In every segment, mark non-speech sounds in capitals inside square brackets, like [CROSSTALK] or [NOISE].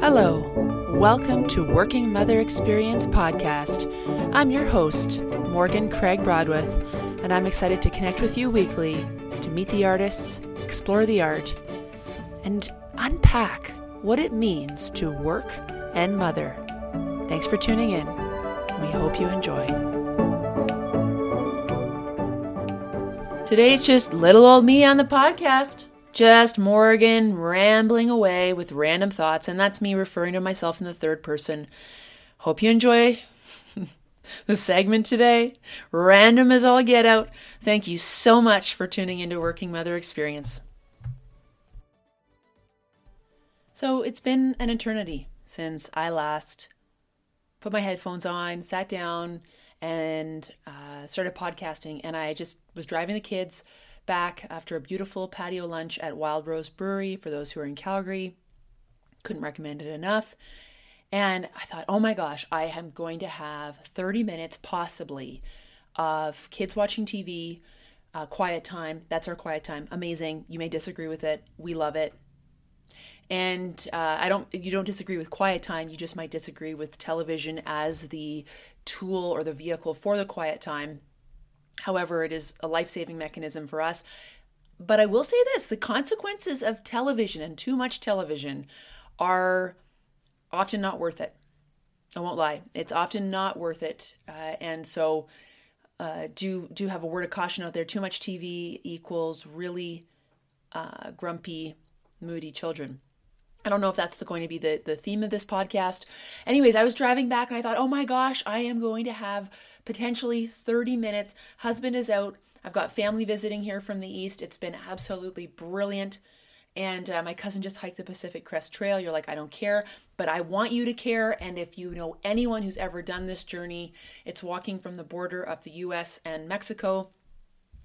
Hello, welcome to Working Mother Experience podcast. I'm your host, Morgan Craig Broadwith, and I'm excited to connect with you weekly to meet the artists, explore the art, and unpack what it means to work and mother. Thanks for tuning in. We hope you enjoy. Today it's just little old me on the podcast. Just Morgan rambling away with random thoughts, and that's me referring to myself in the third person. Hope you enjoy [LAUGHS] the segment today. Random as all get out. Thank you so much for tuning into Working Mother Experience. So it's been an eternity since I last put my headphones on, sat down, and uh, started podcasting. And I just was driving the kids back after a beautiful patio lunch at Wild Rose Brewery for those who are in Calgary. Couldn't recommend it enough. And I thought, oh my gosh, I am going to have 30 minutes possibly of kids watching TV, uh, quiet time. That's our quiet time. Amazing. You may disagree with it. We love it. And uh, I don't, you don't disagree with quiet time. You just might disagree with television as the tool or the vehicle for the quiet time However, it is a life saving mechanism for us. But I will say this the consequences of television and too much television are often not worth it. I won't lie. It's often not worth it. Uh, and so, uh, do do have a word of caution out there. Too much TV equals really uh, grumpy, moody children. I don't know if that's the, going to be the, the theme of this podcast. Anyways, I was driving back and I thought, oh my gosh, I am going to have potentially 30 minutes. Husband is out. I've got family visiting here from the east. It's been absolutely brilliant. And uh, my cousin just hiked the Pacific Crest Trail. You're like, I don't care, but I want you to care. And if you know anyone who's ever done this journey, it's walking from the border of the US and Mexico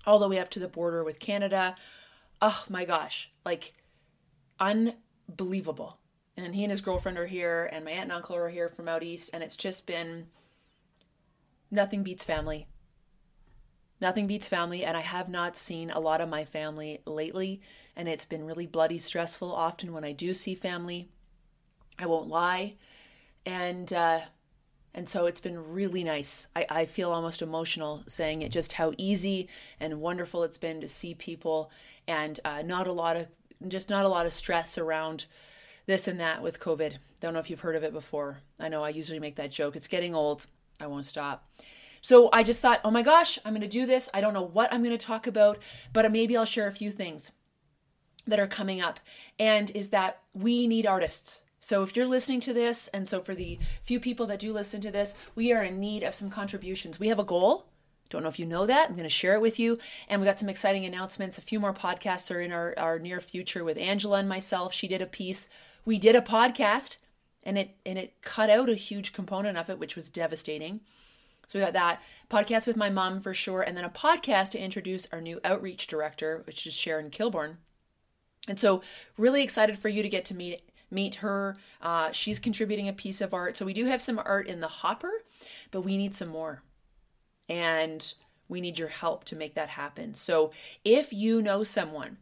all the way up to the border with Canada. Oh my gosh, like unbelievable. And he and his girlfriend are here, and my aunt and uncle are here from out east. And it's just been nothing beats family. Nothing beats family, and I have not seen a lot of my family lately, and it's been really bloody stressful often when I do see family. I won't lie. And uh, and so it's been really nice. I, I feel almost emotional saying it, just how easy and wonderful it's been to see people, and uh, not a lot of just not a lot of stress around this and that with COVID. Don't know if you've heard of it before. I know I usually make that joke. It's getting old. I won't stop. So I just thought, oh my gosh, I'm going to do this. I don't know what I'm going to talk about, but maybe I'll share a few things that are coming up. And is that we need artists. So if you're listening to this, and so for the few people that do listen to this, we are in need of some contributions. We have a goal. Don't know if you know that. I'm going to share it with you. And we got some exciting announcements. A few more podcasts are in our, our near future with Angela and myself. She did a piece. We did a podcast and it and it cut out a huge component of it, which was devastating. So we got that podcast with my mom for sure, and then a podcast to introduce our new outreach director, which is Sharon Kilborn. And so really excited for you to get to meet meet her. Uh, she's contributing a piece of art. So we do have some art in the hopper, but we need some more. And we need your help to make that happen. So if you know someone,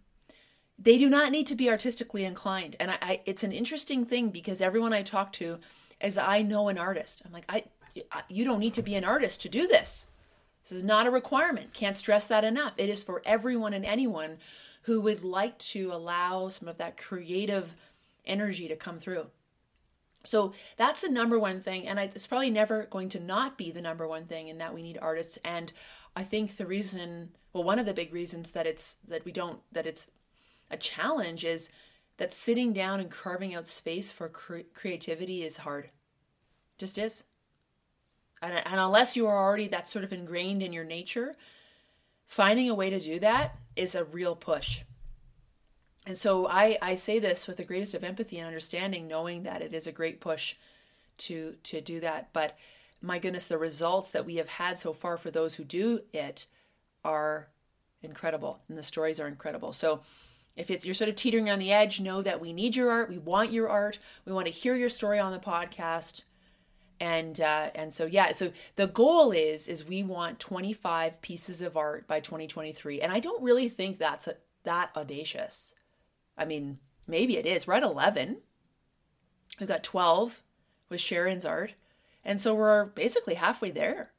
they do not need to be artistically inclined. And I, I it's an interesting thing because everyone I talk to is I know an artist. I'm like, I you don't need to be an artist to do this. This is not a requirement. Can't stress that enough. It is for everyone and anyone who would like to allow some of that creative energy to come through. So that's the number one thing. And it's probably never going to not be the number one thing in that we need artists. And I think the reason, well, one of the big reasons that it's, that we don't, that it's a challenge is that sitting down and carving out space for cre- creativity is hard. Just is and, and unless you are already that sort of ingrained in your nature, finding a way to do that is a real push. And so I, I say this with the greatest of empathy and understanding, knowing that it is a great push to to do that. But my goodness, the results that we have had so far for those who do it are incredible, and the stories are incredible. So if it's, you're sort of teetering on the edge, know that we need your art. We want your art. We want to hear your story on the podcast and uh, and so yeah so the goal is is we want 25 pieces of art by 2023 and i don't really think that's a, that audacious I mean, maybe it is. We're at 11. We've got 12 with Sharon's art. And so we're basically halfway there.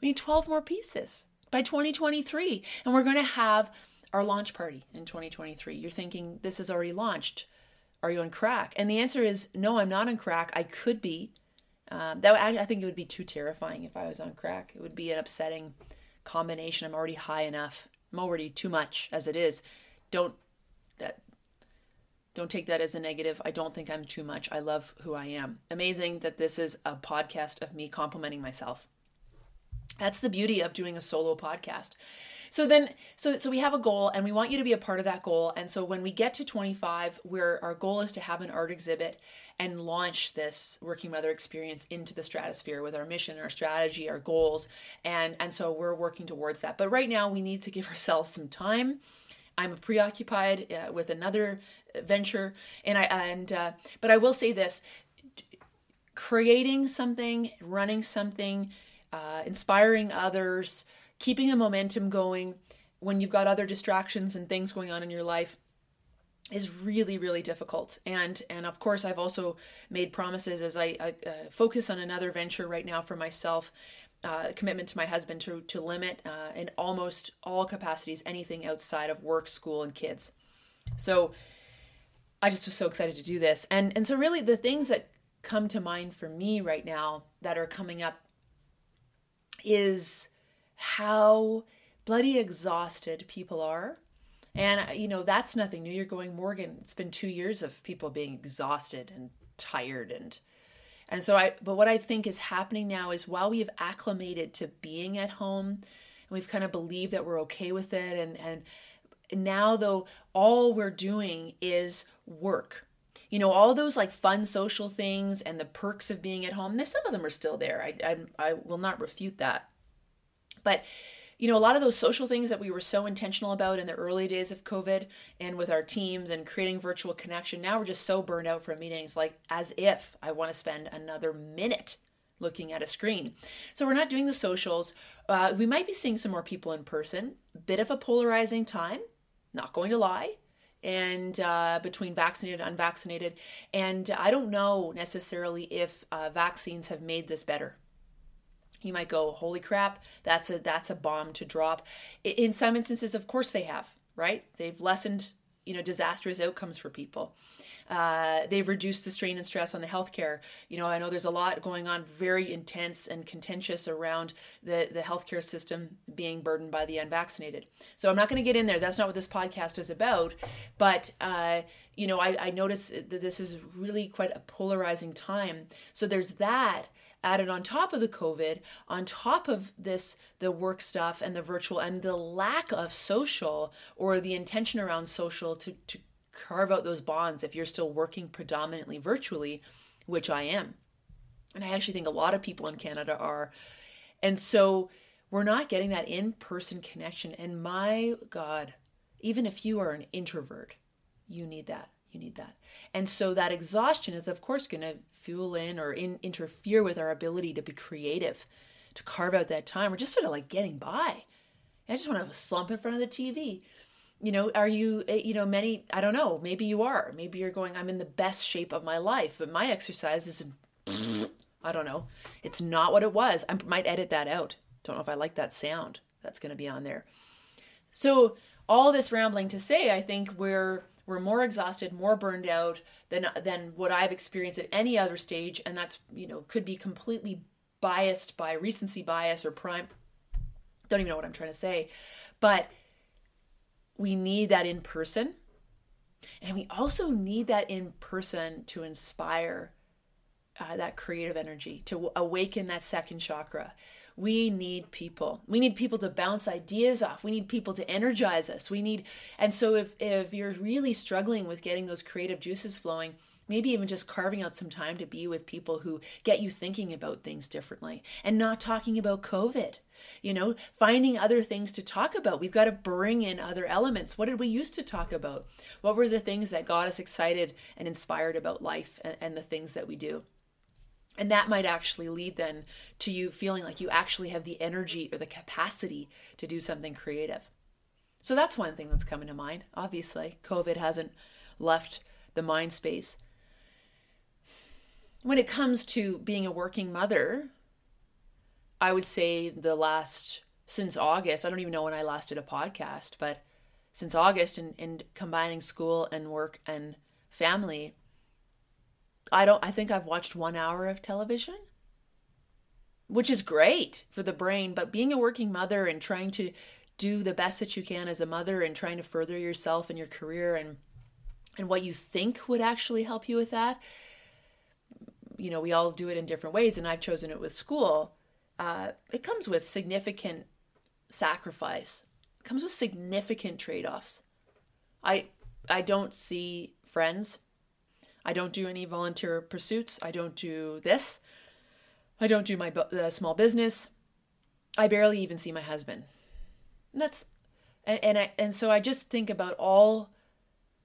We need 12 more pieces by 2023. And we're going to have our launch party in 2023. You're thinking this is already launched. Are you on crack? And the answer is no, I'm not on crack. I could be. Um, that I, I think it would be too terrifying if I was on crack. It would be an upsetting combination. I'm already high enough. I'm already too much as it is. Don't that don't take that as a negative. I don't think I'm too much. I love who I am. Amazing that this is a podcast of me complimenting myself. That's the beauty of doing a solo podcast. So then so so we have a goal and we want you to be a part of that goal. And so when we get to 25, where our goal is to have an art exhibit and launch this working mother experience into the stratosphere with our mission, our strategy, our goals. And and so we're working towards that. But right now we need to give [LAUGHS] ourselves some time. I'm preoccupied uh, with another venture and I and uh, but I will say this creating something, running something, uh, inspiring others, keeping a momentum going when you've got other distractions and things going on in your life is really really difficult. And and of course i've also made promises as i, I uh, focus on another venture right now for myself uh, commitment to my husband to to limit uh, in almost all capacities anything outside of work school and kids. So i just was so excited to do this. And and so really the things that come to mind for me right now that are coming up is how bloody exhausted people are and, uh, you know, that's nothing new. You're going, Morgan, it's been two years of people being exhausted and tired and and so I but what I think is happening now is while we have acclimated to being at home and we've kind of believed that we're okay with it and and now though all we're doing is work. You know, all those like fun social things and the perks of being at home, some of them are still there. I I, I will not refute that. But you know, a lot of those social things that we were so intentional about in the early days of COVID and with our teams and creating virtual connection, now we're just so burned out from meetings, like as if I want to spend another minute looking at a screen. So we're not doing the socials. Uh, we might be seeing some more people in person. Bit of a polarizing time, not going to lie and uh, between vaccinated and unvaccinated. And I don't know necessarily if uh, vaccines have made this better. You might go holy crap that's a that's a bomb to drop. In some instances of course they have right? They've lessened you know disastrous outcomes for people uh, they've reduced the strain and stress on the healthcare. You know, I know there's a lot going on, very intense and contentious around the the healthcare system being burdened by the unvaccinated. So I'm not going to get in there. That's not what this podcast is about. But uh, you know, I, I notice that this is really quite a polarizing time. So there's that added on top of the COVID, on top of this, the work stuff and the virtual and the lack of social or the intention around social to, to carve out those bonds if you're still working predominantly virtually, which I am. And I actually think a lot of people in Canada are. And so we're not getting that in person connection. And my God, even if you are an introvert, you need that. You need that. And so that exhaustion is, of course, going to fuel in or in, interfere with our ability to be creative, to carve out that time. We're just sort of like getting by. I just want to have a slump in front of the TV. You know, are you, eh, you know, many, I don't know, maybe you are. Maybe you're going, I'm in the best shape of my life, but my exercise is, [LAUGHS] I don't know, it's not what it was. I might edit that out. Don't know if I like that sound that's going to be on there. So, all this rambling to say, I think we're we're more exhausted, more burned out than than what I've experienced at any other stage, and that's you know could be completely biased by recency bias or prime. Don't even know what I'm trying to say, but we need that in person, and we also need that in person to inspire uh, that creative energy, to awaken that second chakra. We need people. We need people to bounce ideas off. We need people to energize us. We need, and so if, if you're really struggling with getting those creative juices flowing, maybe even just carving out some time to be with people who get you thinking about things differently and not talking about COVID. You know, finding other things to talk about. We've got to bring in other elements. What did we used to talk about? What were the things that got us excited and inspired about life and, and the things that we do? And that might actually lead then to you feeling like you actually have the energy or the capacity to do something creative. So that's one thing that's coming to mind. Obviously, COVID hasn't left the mind space. When it comes to being a working mother, I would say the last since August, I don't even know when I last did a podcast, but since August and, and combining school and work and family, I don't I think I've watched one hour of television. Which is great for the brain, but being a working mother and trying to do the best that you can as a mother and trying to further yourself and your career and and what you think would actually help you with that you know we all do it in different ways and i've chosen it with school uh, it comes with significant sacrifice. It comes with significant trade-offs. I i don't see friends. I don't do any volunteer pursuits. I don't do this. I don't do my uh, small business. I barely even see my husband. And that's and, and I and so I just think about all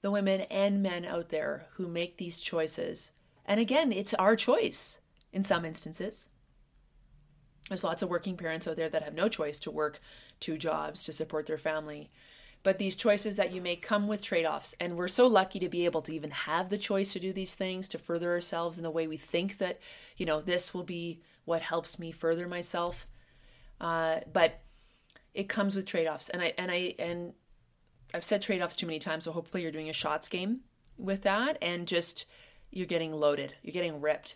the women and men out there who make these choices. And again, it's our choice in some instances. There's lots of working parents out there that have no choice to work two jobs to support their family. But these choices that you make come with trade offs. And we're so lucky to be able to even have the choice to do these things, to further ourselves in the way we think that, you know, this will be what helps me further myself. Uh, but it comes with trade-offs and i and i and i've said trade-offs too many times so hopefully you're doing a shots game with that and just you're getting loaded you're getting ripped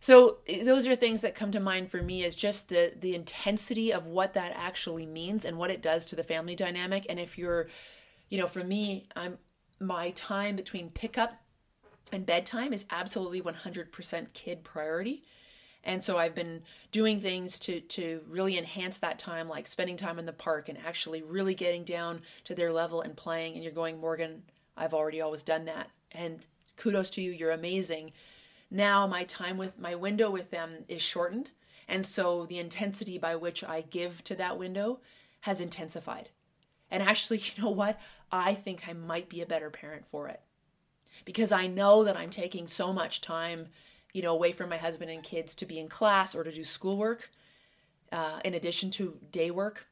so those are things that come to mind for me is just the the intensity of what that actually means and what it does to the family dynamic and if you're you know for me i'm my time between pickup and bedtime is absolutely 100% kid priority and so I've been doing things to to really enhance that time, like spending time in the park and actually really getting down to their level and playing. And you're going, Morgan, I've already always done that. And kudos to you, you're amazing. Now my time with my window with them is shortened. And so the intensity by which I give to that window has intensified. And actually, [LAUGHS] you know what? I think I might be a better parent for it. Because I know that I'm taking so much time you know, away from my husband and kids to be in class or to do schoolwork, uh, in addition to day work,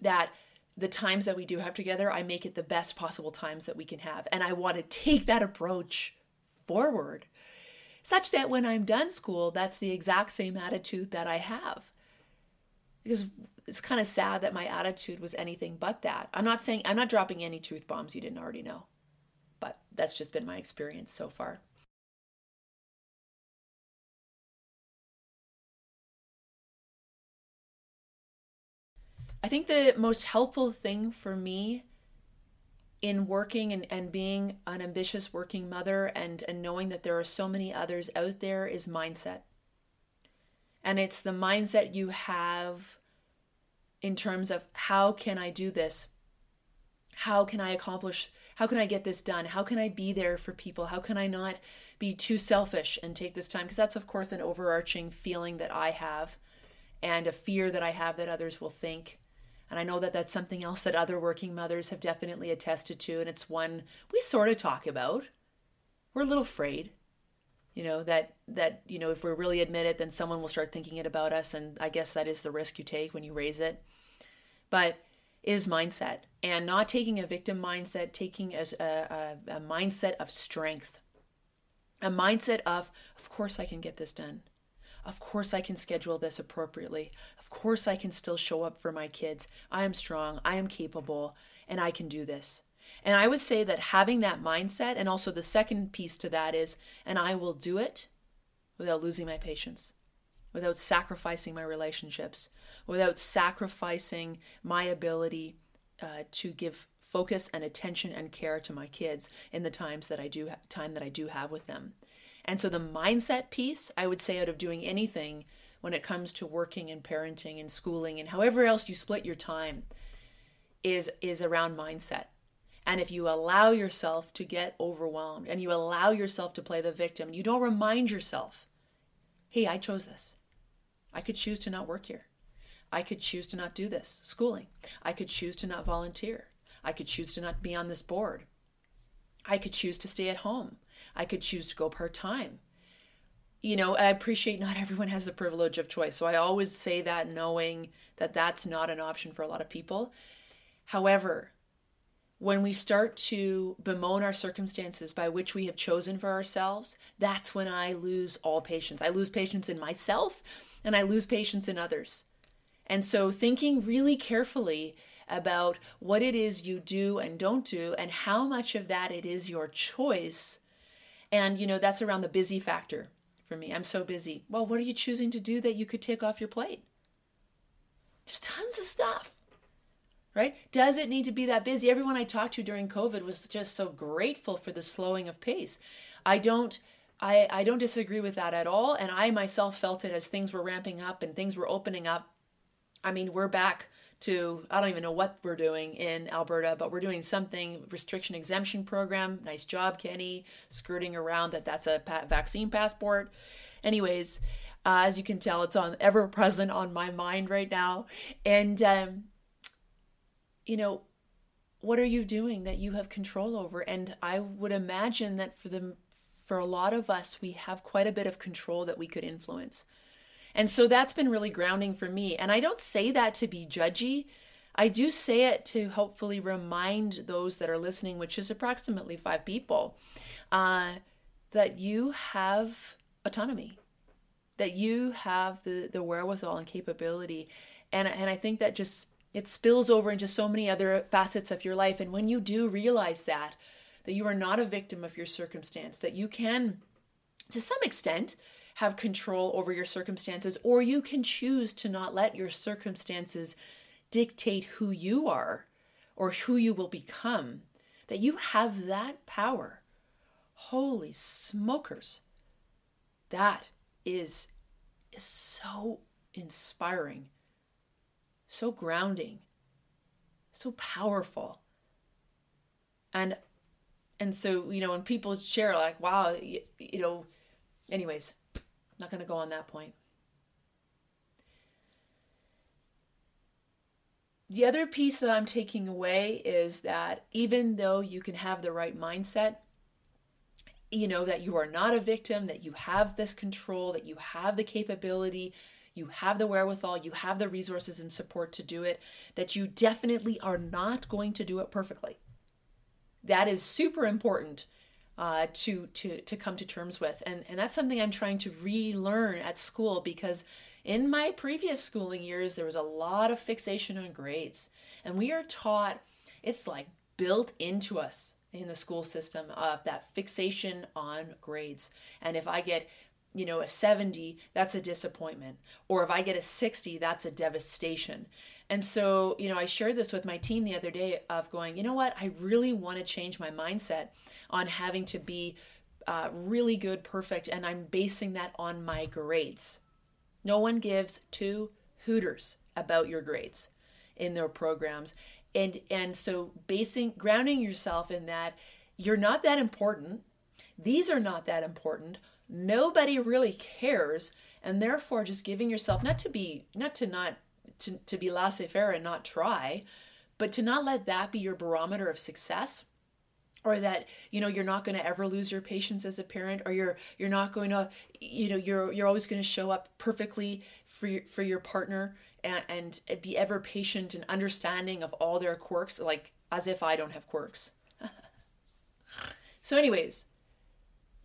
that the times that we do have together, I make it the best possible times that we can have. And I want to take that approach forward such that when I'm done school, that's the exact same attitude that I have. Because it's kind of sad that my attitude was anything but that. I'm not saying, I'm not dropping any truth bombs you didn't already know, but that's just been my experience so far. I think the most helpful thing for me in working and, and being an ambitious working mother and, and knowing that there are so many others out there is mindset. And it's the mindset you have in terms of how can I do this? How can I accomplish? How can I get this done? How can I be there for people? How can I not be too selfish and take this time? Because that's, of course, an overarching feeling that I have and a fear that I have that others will think. And I know that that's something else that other working mothers have definitely attested to. And it's one we sort of talk about. We're a little afraid, you know, that, that, you know, if we really admit it, then someone will start thinking it about us. And I guess that is the risk you take when you raise it. But is mindset and not taking a victim mindset, taking a, a, a mindset of strength, a mindset of, of course I can get this done. Of course, I can schedule this appropriately. Of course, I can still show up for my kids. I am strong, I am capable, and I can do this. And I would say that having that mindset, and also the second piece to that is, and I will do it without losing my patience, without sacrificing my relationships, without sacrificing my ability uh, to give focus and attention and care to my kids in the times that I do ha- time that I do have with them. And so the mindset piece, I would say, out of doing anything when it comes to working and parenting and schooling and however else you split your time, is is around mindset. And if you allow yourself to get overwhelmed and you allow yourself to play the victim, you don't remind yourself, hey, I chose this. I could choose to not work here. I could choose to not do this schooling. I could choose to not volunteer. I could choose to not be on this board. I could choose to stay at home. I could choose to go part time. You know, I appreciate not [LAUGHS] everyone has the privilege of choice. So I always say that knowing that that's not an option for a lot of people. However, when we start to bemoan our circumstances by which we have chosen for ourselves, that's when I lose all patience. I lose patience in myself and I lose patience in others. And so, thinking really carefully about what it is you do and don't do and how much of that it is your choice. And, you know, that's around the busy factor for me. I'm so busy. Well, what are you choosing to do that you could take off your plate? Just tons of stuff right? Does it need to be that busy? Everyone I talked to during COVID was just so grateful for the slowing of pace. I don't I, I don't disagree with that at all. And I myself felt it as things were ramping up and things were opening up. I mean, we're back to, I don't even know what we're doing in Alberta, but we're doing something restriction exemption program. Nice job, Kenney, skirting around that that's a vaccine passport. Anyways, uh, as you can tell, it's on ever present on my mind right now. And um, you know, what are you doing that you have control over? And I would imagine that for the for a lot of us, we have quite a bit of control that we could influence. And so that's been really grounding for me. And I don't say that to be judgy. I do say it to hopefully remind those that are listening, which is approximately five people, uh, that you have autonomy, that you have the, the wherewithal and capability. And, and I think that just it spills over into so many other facets of your life. And when you do realize that, that you are not a victim of your circumstance, that you can, to some extent, have control over your circumstances, or you can choose to not let your circumstances dictate who you are or who you will become, that you have that power. Holy smokers. That is, is so inspiring so grounding, so powerful. And and so, you know, when people share like, wow, you, you know, anyways, not going to go on that point. The other piece that I'm taking away is that even though you can have the right mindset, you know, that you are not a victim, that you have this control, that you have the capability you have the wherewithal, you have the resources and support to do it, that you definitely are not going to do it perfectly. That is super important uh, to to to come to terms with, and and that's something I'm trying to relearn at school because in my previous schooling years there was a lot of fixation on grades, and we are taught it's like built into us in the school system of that fixation on grades. And if I get you know, a 70, that's a disappointment. Or if I get a 60, that's a devastation. And so, you know, I shared this with my team the other day of going, you know what, I really want to change my mindset on having to be uh, really good, perfect, and I'm basing that on my grades. No one gives two hooters about your grades in their programs. And and so basing grounding yourself in that you're not that important. These are not that important nobody really cares and therefore just giving yourself not to be not to not to, to be laissez-faire and not try but to not let that be your barometer of success or that you know you're not going to ever lose your patience as a parent or you're you're not going to you know you're you're always going to show up perfectly for your, for your partner and, and be ever patient and understanding of all their quirks like as if I don't have quirks [LAUGHS] so anyways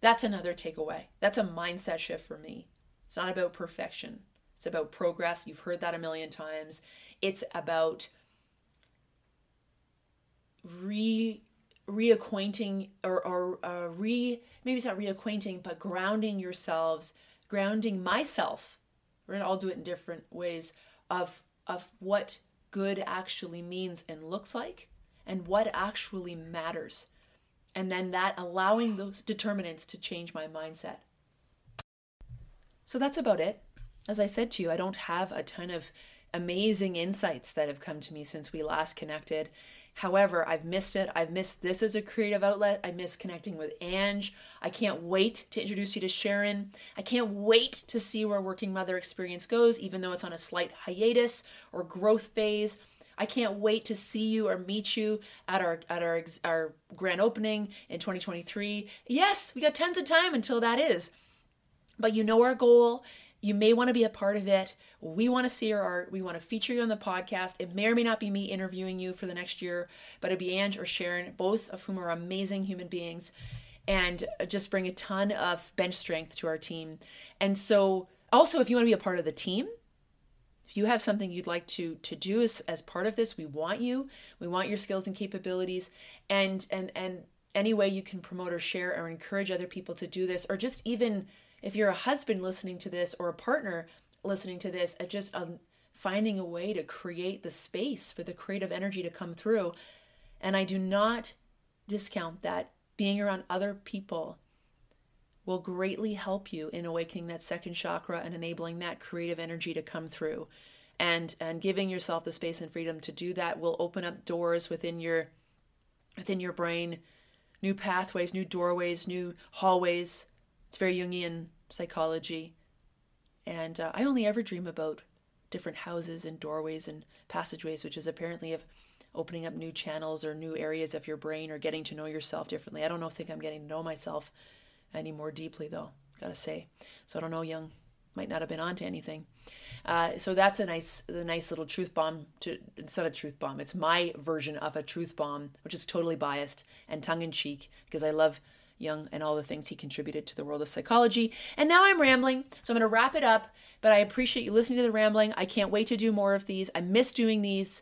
that's another takeaway. That's a mindset shift for me. It's not about perfection, it's about progress. You've heard that a million times. It's about re reacquainting or, or uh, re maybe it's not reacquainting but grounding yourselves grounding myself we're gonna all do it in different ways of of what good actually means and looks like and what actually matters and then that allowing those determinants to change my mindset. So that's about it. As I said to you, I don't have a ton of amazing insights that have come to me since we last connected. However, I've missed it. I've missed this as a creative outlet. I miss connecting with Ange. I can't wait to introduce you to Sharon. I can't wait to see where Working Mother Experience goes, even though it's on a slight hiatus or growth phase. I can't wait to see you or meet you at our at our our grand opening in 2023. Yes, we got tons of time until that is. But you know our goal. You may want to be a part of it. We want to see your art. We want to feature you on the podcast. It may or may not be me interviewing you for the next year, but it'd be Ange or Sharon, both of whom are amazing human beings and uh, just bring a ton of bench strength to our team. And so, also, if you want to be a part of the team, if you have something you'd like to to do as, as part of this, we want you. We want your skills and capabilities, and and and any way you can promote or share or encourage other people to do this, or just even if you're a husband listening to this or a partner listening to this, at just um, finding a way to create the space for the creative energy to come through. And I do not discount that being around other people will greatly help you in awakening that second chakra and enabling that creative energy to come through. And and giving yourself the space and freedom to do that will open up doors within your within your brain, new pathways, new doorways, new hallways. It's very Jungian psychology. And uh, I only ever dream about different houses and doorways and passageways, which is apparently of opening up new channels or new areas of your brain or getting to know yourself differently. I don't know, think I'm getting to know myself any more deeply though, gotta say. So I don't know, Jung might not have been onto anything. Uh, so that's a nice, a nice little truth bomb. To it's not a truth bomb. It's my version of a truth bomb, which is totally biased and tongue in cheek because I love Jung and all the things he contributed to the world of psychology. And now I'm rambling, so I'm going to wrap it up. But I appreciate you listening to the rambling. I can't wait to do more of these. I miss doing these,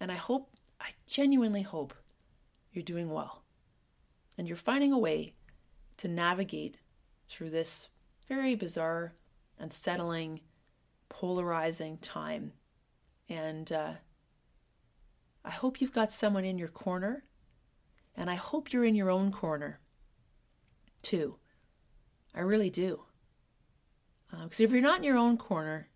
and I hope I genuinely hope you're doing well and you're finding a way to navigate through this very bizarre, unsettling, polarizing time. And uh, I hope you've got someone in your corner, and I hope you're in your own corner too. I really do. Because uh, if you're not in your own corner,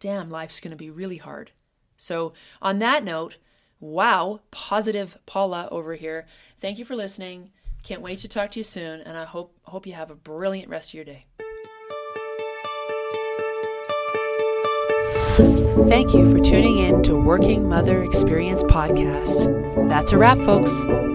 damn, life's going to be really hard. So, on that note, Wow, positive Paula over here. Thank you for listening. Can't wait to talk to you soon, and I hope hope you have a brilliant rest of your day. Thank you for tuning in to Working Mother Experience Podcast. That's a wrap, folks.